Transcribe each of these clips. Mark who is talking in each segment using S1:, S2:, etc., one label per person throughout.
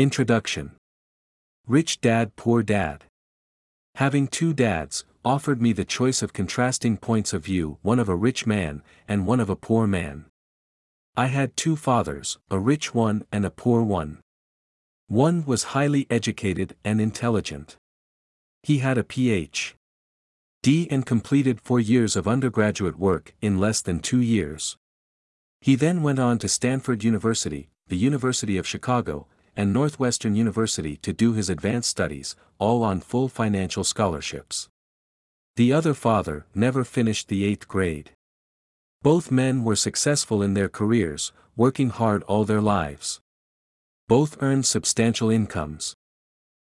S1: Introduction Rich Dad Poor Dad. Having two dads, offered me the choice of contrasting points of view one of a rich man, and one of a poor man. I had two fathers, a rich one and a poor one. One was highly educated and intelligent. He had a Ph. D and completed four years of undergraduate work in less than two years. He then went on to Stanford University, the University of Chicago, and Northwestern University to do his advanced studies, all on full financial scholarships. The other father never finished the eighth grade. Both men were successful in their careers, working hard all their lives. Both earned substantial incomes.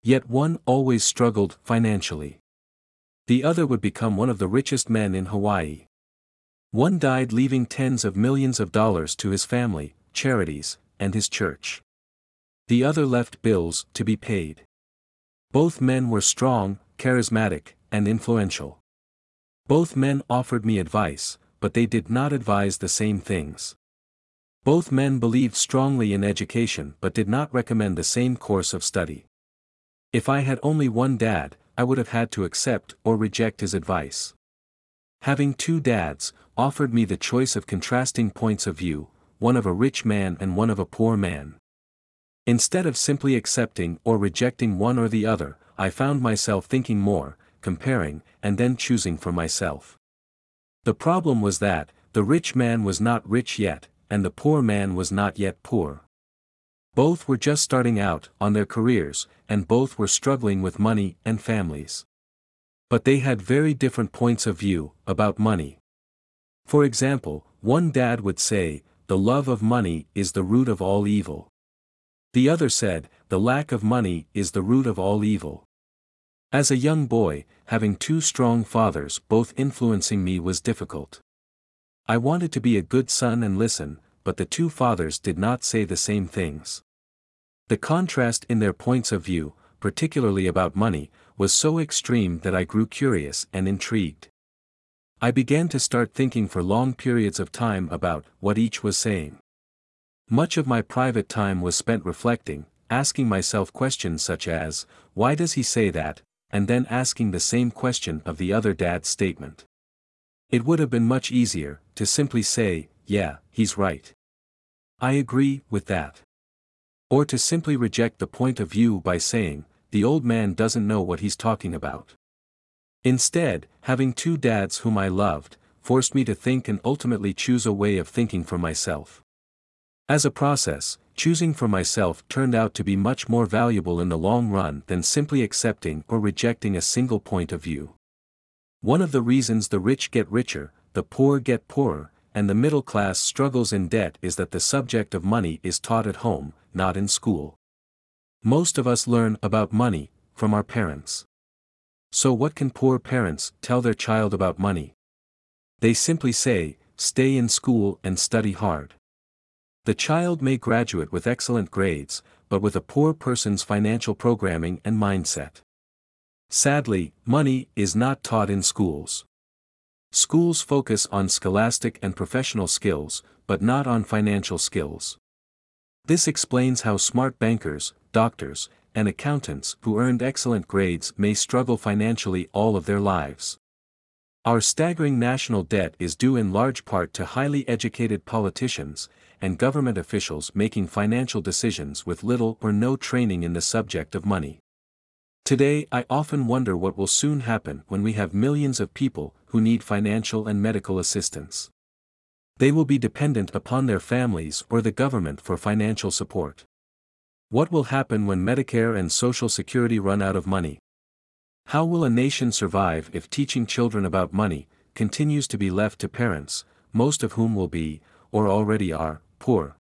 S1: Yet one always struggled financially. The other would become one of the richest men in Hawaii. One died leaving tens of millions of dollars to his family, charities, and his church. The other left bills to be paid. Both men were strong, charismatic, and influential. Both men offered me advice, but they did not advise the same things. Both men believed strongly in education but did not recommend the same course of study. If I had only one dad, I would have had to accept or reject his advice. Having two dads, offered me the choice of contrasting points of view, one of a rich man and one of a poor man. Instead of simply accepting or rejecting one or the other, I found myself thinking more, comparing, and then choosing for myself. The problem was that, the rich man was not rich yet, and the poor man was not yet poor. Both were just starting out on their careers, and both were struggling with money and families. But they had very different points of view about money. For example, one dad would say, the love of money is the root of all evil. The other said, the lack of money is the root of all evil. As a young boy, having two strong fathers both influencing me was difficult. I wanted to be a good son and listen, but the two fathers did not say the same things. The contrast in their points of view, particularly about money, was so extreme that I grew curious and intrigued. I began to start thinking for long periods of time about what each was saying. Much of my private time was spent reflecting, asking myself questions such as, why does he say that, and then asking the same question of the other dad's statement. It would have been much easier, to simply say, yeah, he's right. I agree with that. Or to simply reject the point of view by saying, the old man doesn't know what he's talking about. Instead, having two dads whom I loved, forced me to think and ultimately choose a way of thinking for myself. As a process, choosing for myself turned out to be much more valuable in the long run than simply accepting or rejecting a single point of view. One of the reasons the rich get richer, the poor get poorer, and the middle class struggles in debt is that the subject of money is taught at home, not in school. Most of us learn about money from our parents. So, what can poor parents tell their child about money? They simply say, stay in school and study hard. The child may graduate with excellent grades, but with a poor person's financial programming and mindset. Sadly, money is not taught in schools. Schools focus on scholastic and professional skills, but not on financial skills. This explains how smart bankers, doctors, and accountants who earned excellent grades may struggle financially all of their lives. Our staggering national debt is due in large part to highly educated politicians, and government officials making financial decisions with little or no training in the subject of money. Today I often wonder what will soon happen when we have millions of people who need financial and medical assistance. They will be dependent upon their families or the government for financial support. What will happen when Medicare and Social Security run out of money? How will a nation survive if teaching children about money continues to be left to parents, most of whom will be, or already are, poor.